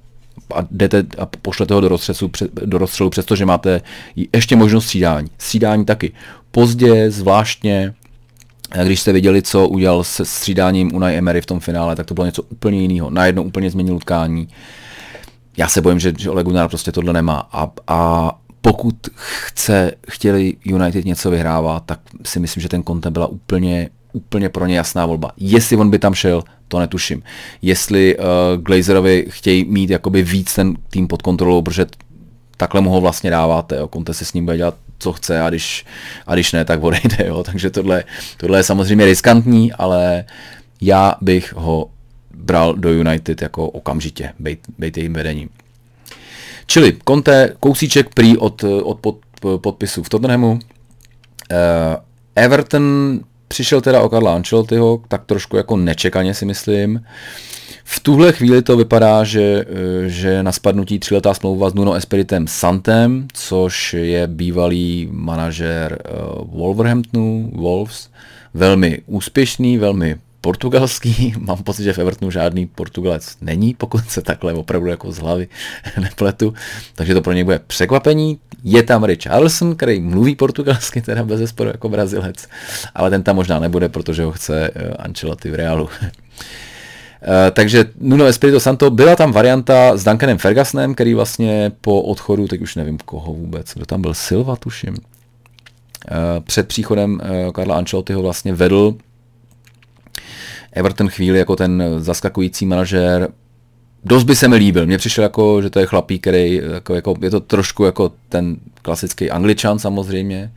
S1: a jdete a pošlete ho do rozstřelu, do rozstřelu, přestože máte ještě možnost střídání. Střídání taky. Pozdě, zvláštně, když jste viděli, co udělal se střídáním Unai Emery v tom finále, tak to bylo něco úplně jiného. Najednou úplně změnil utkání. Já se bojím, že, že Ole Gunnar prostě tohle nemá. A, a pokud chce, chtěli United něco vyhrávat, tak si myslím, že ten Conte byla úplně, úplně pro ně jasná volba. Jestli on by tam šel, to netuším. Jestli uh, Glazerovi chtějí mít jakoby víc ten tým pod kontrolou, protože takhle mu ho vlastně dáváte, jo. Conte si s ním bude dělat, co chce a když, a když ne, tak odejde, jo. Takže tohle, tohle je samozřejmě riskantní, ale já bych ho bral do United jako okamžitě, být, být jejím vedením. Čili Conte, kousíček prý od, od pod, podpisu v Tottenhamu. Uh, Everton přišel teda o Karla Ancelottiho, tak trošku jako nečekaně si myslím. V tuhle chvíli to vypadá, že, eh, že na spadnutí tříletá smlouva s Nuno Espiritem Santem, což je bývalý manažer uh, Wolverhamptonu, Wolves, velmi úspěšný, velmi portugalský, mám pocit, že v Evertonu žádný Portugalec není, pokud se takhle opravdu jako z hlavy nepletu, takže to pro něj bude překvapení. Je tam Richarlison, který mluví portugalsky, teda bez zesporu jako Brazilec, ale ten tam možná nebude, protože ho chce eh, Ancelotti v Realu. Uh, takže Nuno Espirito Santo, byla tam varianta s Duncanem Fergusonem, který vlastně po odchodu, teď už nevím koho vůbec, kdo tam byl, Silva tuším, uh, před příchodem Karla Ancelottiho vlastně vedl Everton chvíli jako ten zaskakující manažer, dost by se mi líbil. Mně přišel jako, že to je chlapík, který jako, jako, je to trošku jako ten klasický angličan samozřejmě,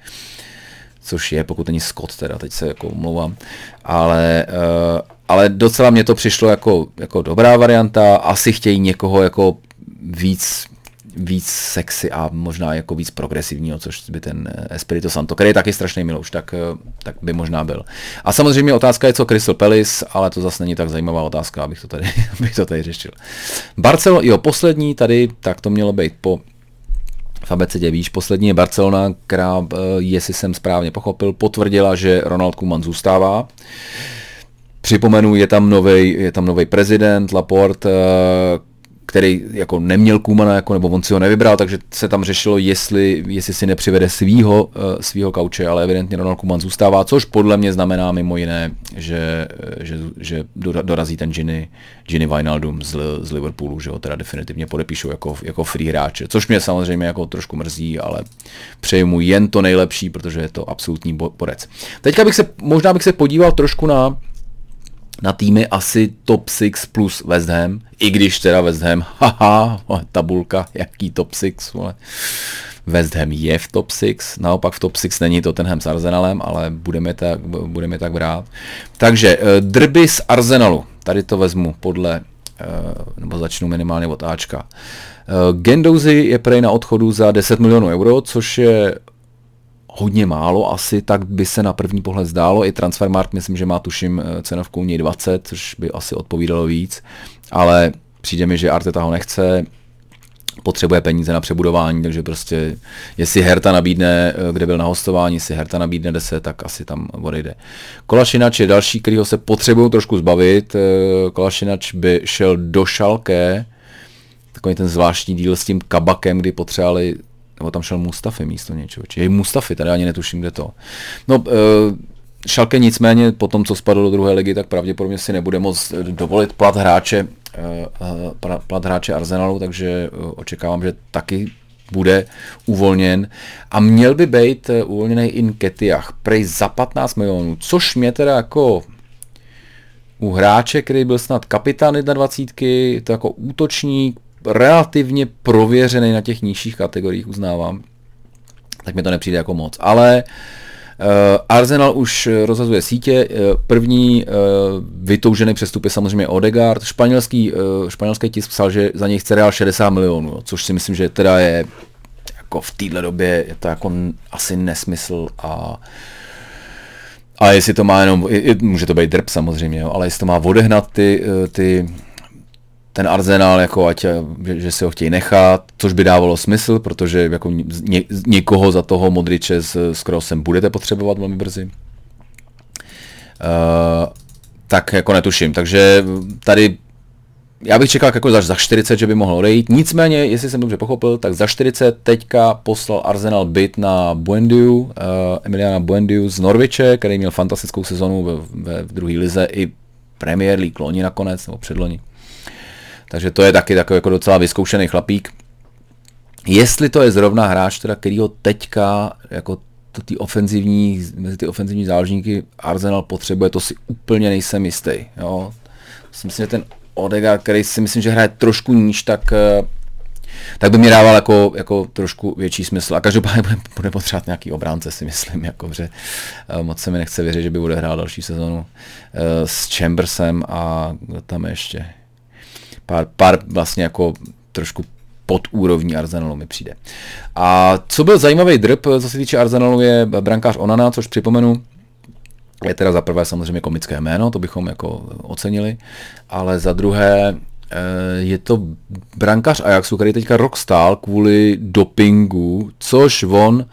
S1: což je, pokud není Scott teda, teď se jako omlouvám, ale, uh, ale docela mě to přišlo jako, jako dobrá varianta, asi chtějí někoho jako víc víc sexy a možná jako víc progresivního, což by ten eh, Espirito Santo, který je taky strašný milouš, tak, eh, tak by možná byl. A samozřejmě otázka je, co Crystal Palace, ale to zase není tak zajímavá otázka, abych to tady, abych to tady řešil. Barcelona, jo, poslední tady, tak to mělo být po v abecedě víš, poslední je Barcelona, která, eh, jestli jsem správně pochopil, potvrdila, že Ronald Koeman zůstává. Připomenu, je tam nový je tam nový prezident Laporte, který jako neměl Kumana, jako, nebo on si ho nevybral, takže se tam řešilo, jestli, jestli si nepřivede svýho, uh, svýho kauče, ale evidentně Ronald Kuman zůstává, což podle mě znamená mimo jiné, že, že, že dorazí ten Ginny, Ginny Wijnaldum z, z Liverpoolu, že ho teda definitivně podepíšou jako, jako free hráče, což mě samozřejmě jako trošku mrzí, ale přeju mu jen to nejlepší, protože je to absolutní borec. Teďka bych se, možná bych se podíval trošku na na týmy asi top 6 plus West Ham, i když teda West Ham, haha, tabulka, jaký top 6, vole. West Ham je v top 6, naopak v top 6 není Tottenham s Arsenalem, ale budeme tak, budeme tak brát. Takže uh, drby z Arsenalu, tady to vezmu podle, uh, nebo začnu minimálně od Ačka. Uh, Gendouzi je prej na odchodu za 10 milionů euro, což je hodně málo asi, tak by se na první pohled zdálo. I Transfermarkt myslím, že má tuším cenovku ní 20, což by asi odpovídalo víc, ale přijde mi, že Arteta ho nechce. potřebuje peníze na přebudování, takže prostě jestli Herta nabídne, eh, kde byl na hostování, jestli Herta nabídne 10, tak asi tam odejde. Kolašinač je další, kterýho se potřebují trošku zbavit. Eh, Kolašinač by šel do Šalké, takový ten zvláštní díl s tím kabakem, kdy potřebovali, nebo tam šel Mustafy místo něčeho, či Mustafy, tady ani netuším, kde to. No, eh, Šalke nicméně po tom, co spadl do druhé ligy, tak pravděpodobně si nebude moct dovolit plat hráče Eh, eh, plat hráče Arsenalu, takže eh, očekávám, že taky bude uvolněn a měl by být uvolněný in Ketiach, prej za 15 milionů, což mě teda jako u hráče, který byl snad kapitán 21, to jako útočník, relativně prověřený na těch nižších kategoriích, uznávám, tak mi to nepřijde jako moc. Ale uh, Arsenal už rozhazuje sítě. Eh, první vytoužený přestup je samozřejmě Odegaard. Španělský, španělský tisk psal, že za něj chce Real 60 milionů, což si myslím, že teda je jako v této době je to jako asi nesmysl a a jestli to má jenom, může to být drb samozřejmě, jo, ale jestli to má odehnat ty, ty ten arzenál, jako ať, že, že si ho chtějí nechat, což by dávalo smysl, protože jako ně, někoho za toho Modriče s, s Krosem budete potřebovat velmi brzy. Uh, tak jako netuším, takže tady já bych čekal jako za, za 40, že by mohlo odejít. Nicméně, jestli jsem dobře pochopil, tak za 40 teďka poslal Arsenal byt na Buendiu, uh, Emiliana Buendiu z Norviče, který měl fantastickou sezonu ve, ve druhé lize i Premier League loni nakonec, nebo předloni. Takže to je taky takový jako docela vyzkoušený chlapík. Jestli to je zrovna hráč, teda, který ho teďka jako to ty ofenzivní, mezi ty ofenzivní záložníky Arsenal potřebuje, to si úplně nejsem jistý. Jo. Myslím že ten Odega, který si myslím, že hraje trošku níž, tak, eh, tak by mi dával jako, jako trošku větší smysl. A každopádně bude, bude potřebovat nějaký obránce, si myslím, jako, že eh, moc se mi nechce věřit, že by bude hrát další sezonu eh, s Chambersem a tam ještě pár, pár vlastně jako trošku pod úrovní Arsenalu mi přijde. A co byl zajímavý drb, co se týče Arsenalu, je brankář Onana, což připomenu, je teda za prvé samozřejmě komické jméno, to bychom jako ocenili, ale za druhé eh, je to brankář Ajaxu, který teďka rok stál kvůli dopingu, což on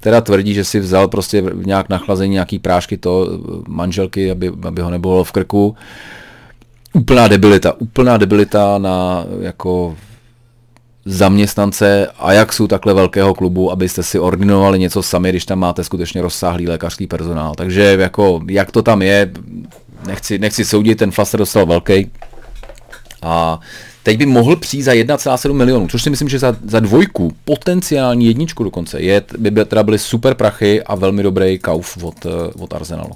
S1: teda tvrdí, že si vzal prostě nějak nachlazení nějaký prášky to manželky, aby, aby ho nebylo v krku úplná debilita, úplná debilita na jako zaměstnance Ajaxu, takhle velkého klubu, abyste si ordinovali něco sami, když tam máte skutečně rozsáhlý lékařský personál. Takže jako, jak to tam je, nechci, nechci soudit, ten Flaster dostal velký. A teď by mohl přijít za 1,7 milionů, což si myslím, že za, za dvojku, potenciální jedničku dokonce, je, by teda byly super prachy a velmi dobrý kauf od, od Arsenalu.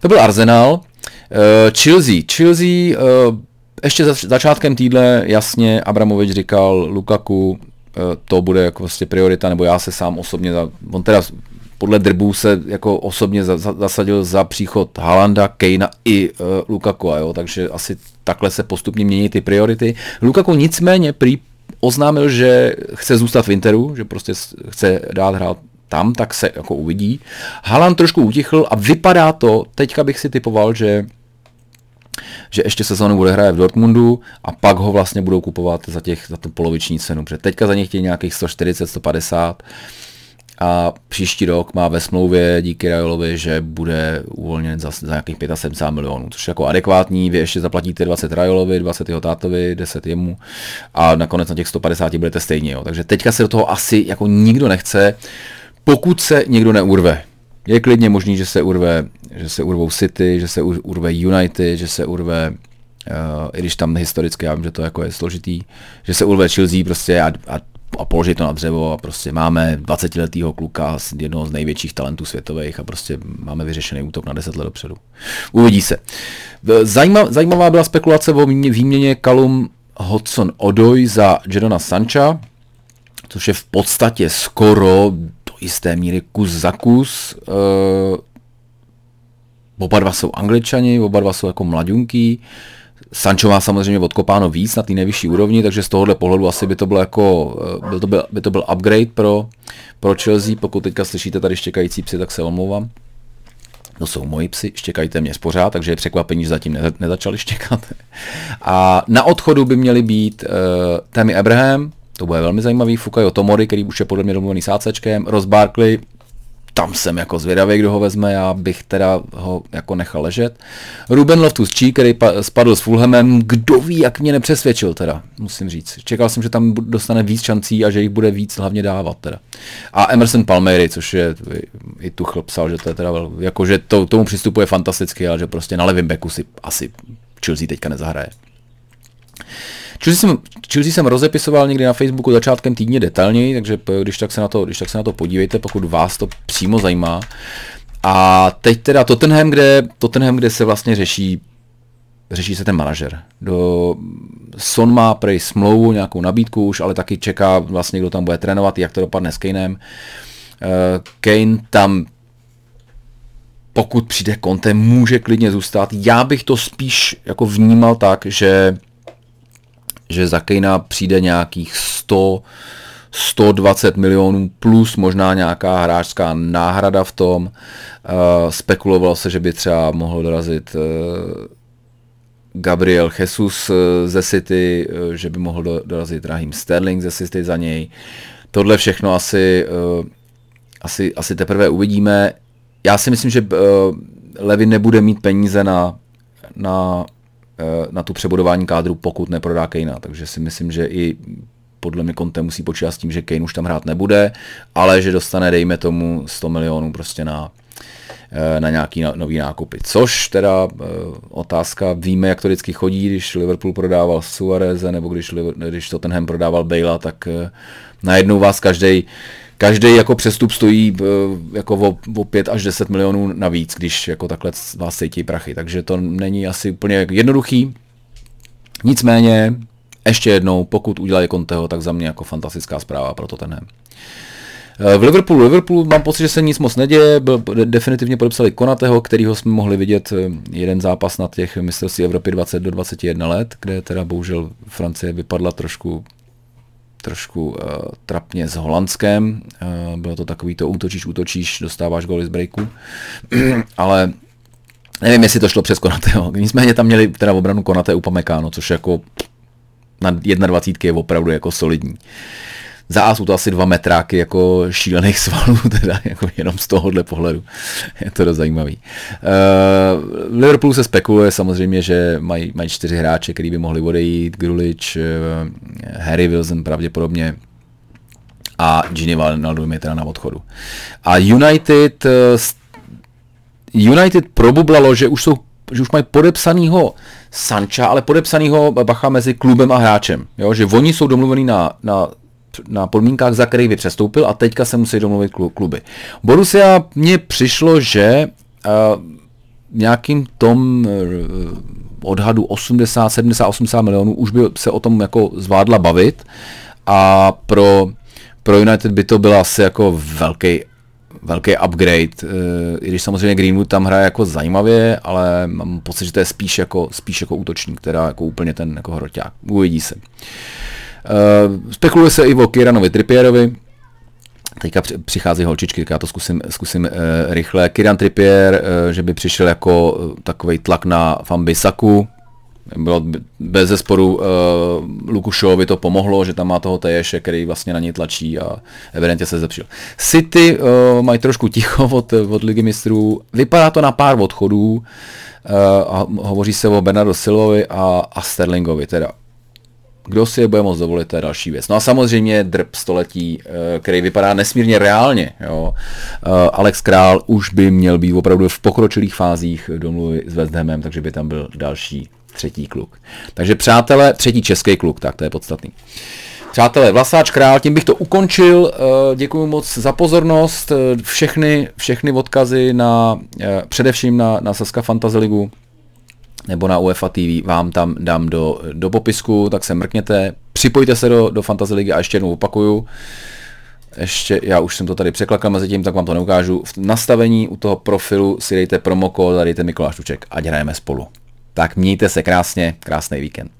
S1: To byl Arsenal. Uh, Chelsea. Chelsea uh, ještě za, začátkem týdne jasně Abramovič říkal Lukaku, uh, to bude jako vlastně priorita, nebo já se sám osobně, za, on teda podle drbů se jako osobně za, za, zasadil za příchod Halanda, Kejna i uh, Lukaku, jo, takže asi takhle se postupně mění ty priority. Lukaku nicméně prý oznámil, že chce zůstat v Interu, že prostě chce dát hrát tam, tak se jako uvidí. Haaland trošku utichl a vypadá to, teďka bych si typoval, že že ještě sezónu bude hrát v Dortmundu a pak ho vlastně budou kupovat za, těch, za tu poloviční cenu, protože teďka za ně chtějí nějakých 140, 150 a příští rok má ve smlouvě díky Rajolovi, že bude uvolněn za, za nějakých 75 milionů, což je jako adekvátní, vy ještě zaplatíte 20 Rajolovi, 20 jeho tátovi, 10 jemu a nakonec na těch 150 budete stejně. Jo. Takže teďka se do toho asi jako nikdo nechce, pokud se někdo neurve. Je klidně možný, že se urve, že se urvou City, že se urve United, že se urve, uh, i když tam historicky já vím, že to jako je složitý, že se urve Chelsea prostě a, a a položit to na dřevo a prostě máme 20-letýho kluka jednoho z největších talentů světových a prostě máme vyřešený útok na 10 let dopředu. Uvidí se. Zajímavá, zajímavá byla spekulace o výměně Kalum Hodson Odoj za Jadona Sancha, což je v podstatě skoro jisté míry kus za kus. Uh, oba dva jsou angličani, oba dva jsou jako mladunký. Sancho má samozřejmě odkopáno víc na té nejvyšší úrovni, takže z tohohle pohledu asi by to bylo jako, eh, by to byl, by to byl upgrade pro, pro Chelsea. Pokud teďka slyšíte tady štěkající psy, tak se omlouvám. To jsou moji psy, štěkajte mě spořád, takže je překvapení, že zatím nezačali štěkat. A na odchodu by měli být uh, Tammy Abraham, to bude velmi zajímavý. Fukayo Tomori, který už je podle mě domluvený s ACčkem, Ross Barkley, tam jsem jako zvědavý, kdo ho vezme, já bych teda ho jako nechal ležet. Ruben loftus cheek který spadl s Fulhamem, kdo ví, jak mě nepřesvědčil teda, musím říct. Čekal jsem, že tam dostane víc šancí a že jich bude víc hlavně dávat teda. A Emerson Palmieri, což je, i tu psal, že to je teda, jako že to, tomu přistupuje fantasticky, ale že prostě na levém beku si asi Chelsea teďka nezahraje. Chelsea jsem, Chelsea jsem rozepisoval někdy na Facebooku začátkem týdně detailněji, takže když tak, se na to, když tak se na to podívejte, pokud vás to přímo zajímá. A teď teda Tottenham, kde, Tottenham, kde se vlastně řeší řeší se ten manažer. Do, Son má prej smlouvu, nějakou nabídku už, ale taky čeká vlastně, kdo tam bude trénovat, jak to dopadne s Kanem. Uh, Kane tam pokud přijde Conte, může klidně zůstat. Já bych to spíš jako vnímal tak, že že za Kejna přijde nějakých 100, 120 milionů plus možná nějaká hráčská náhrada v tom. Uh, spekulovalo se, že by třeba mohl dorazit uh, Gabriel Jesus uh, ze City, uh, že by mohl do, dorazit Raheem Sterling ze City za něj. Tohle všechno asi, uh, asi, asi teprve uvidíme. Já si myslím, že uh, Levin nebude mít peníze na, na Eh, na tu přebudování kádru, pokud neprodá Kejna. Takže si myslím, že i podle mě Conte musí počítat s tím, že Kane už tam hrát nebude, ale že dostane, dejme tomu, 100 milionů prostě na, eh, na nějaký nový nákupy. Což teda eh, otázka, víme, jak to vždycky chodí, když Liverpool prodával Suareze, nebo když, když Tottenham prodával Bale, tak najednou vás každý každý jako přestup stojí eh, jako o, o 5 až 10 milionů navíc, když jako takhle vás sejtí prachy. Takže to není asi úplně jednoduchý. Nicméně, ještě jednou, pokud udělají Conteho, tak za mě jako fantastická zpráva pro Tottenham. Eh, v Liverpoolu, Liverpoolu mám pocit, že se nic moc neděje, byl, definitivně podepsali Konateho, kterýho jsme mohli vidět eh, jeden zápas na těch mistrovství Evropy 20 do 21 let, kde teda bohužel Francie vypadla trošku trošku uh, trapně s Holandskem. Uh, bylo to takový to útočíš, útočíš, dostáváš goly z breaku. Ale nevím, jestli to šlo přes Konateho. Nicméně tam měli teda obranu Konate Upamecano, což jako na 21 je opravdu jako solidní. Uh, za A jsou to asi dva metráky jako šílených svalů, teda jako jenom z tohohle pohledu. Je to dost zajímavý. Uh, Liverpool se spekuluje samozřejmě, že mají, mají čtyři hráče, který by mohli odejít, Grulič, uh, Harry Wilson pravděpodobně, a Gini Wijnaldum je teda na odchodu. A United uh, United probublalo, že už jsou že už mají podepsanýho Sancha, ale podepsanýho bacha mezi klubem a hráčem. Jo? Že oni jsou domluvení na, na na podmínkách, za který by přestoupil a teďka se musí domluvit kluby. Borussia mně přišlo, že uh, nějakým tom uh, odhadu 80, 70, 80 milionů už by se o tom jako zvládla bavit a pro, pro United by to byl asi jako velký velký upgrade, uh, i když samozřejmě Greenwood tam hraje jako zajímavě, ale mám pocit, že to je spíš jako, spíš jako útočník, teda jako úplně ten jako hroťák. Uvidí se. Uh, spekuluje se i o Kiranovi Trippierovi, Teďka přichází holčičky, tak já to zkusím, zkusím uh, rychle. Kiran Trippier, uh, že by přišel jako uh, takový tlak na Fambisaku, bylo bez zesporu uh, Lukušovi to pomohlo, že tam má toho Teješe, který vlastně na něj tlačí a evidentně se zlepšil. City uh, mají trošku ticho od, od ligy mistrů, vypadá to na pár odchodů uh, a hovoří se o Bernardo Silvovi a, a Sterlingovi teda. Kdo si je bude moct dovolit, to je další věc. No a samozřejmě drb století, eh, který vypadá nesmírně reálně. Jo. Eh, Alex Král už by měl být opravdu v pokročilých fázích domluvy s West Hamem, takže by tam byl další třetí kluk. Takže přátelé, třetí český kluk, tak to je podstatný. Přátelé, Vlasáč Král, tím bych to ukončil. Eh, Děkuji moc za pozornost. Všechny, všechny odkazy na, především na, na Saska Fantasy Ligu nebo na UEFA TV vám tam dám do, do popisku, tak se mrkněte, připojte se do, do Fantasy Ligy a ještě jednou opakuju, ještě, já už jsem to tady překlakal mezi tím, tak vám to neukážu. V nastavení u toho profilu si dejte promokód a dejte Mikuláš Tuček, ať hrajeme spolu. Tak mějte se krásně, krásný víkend.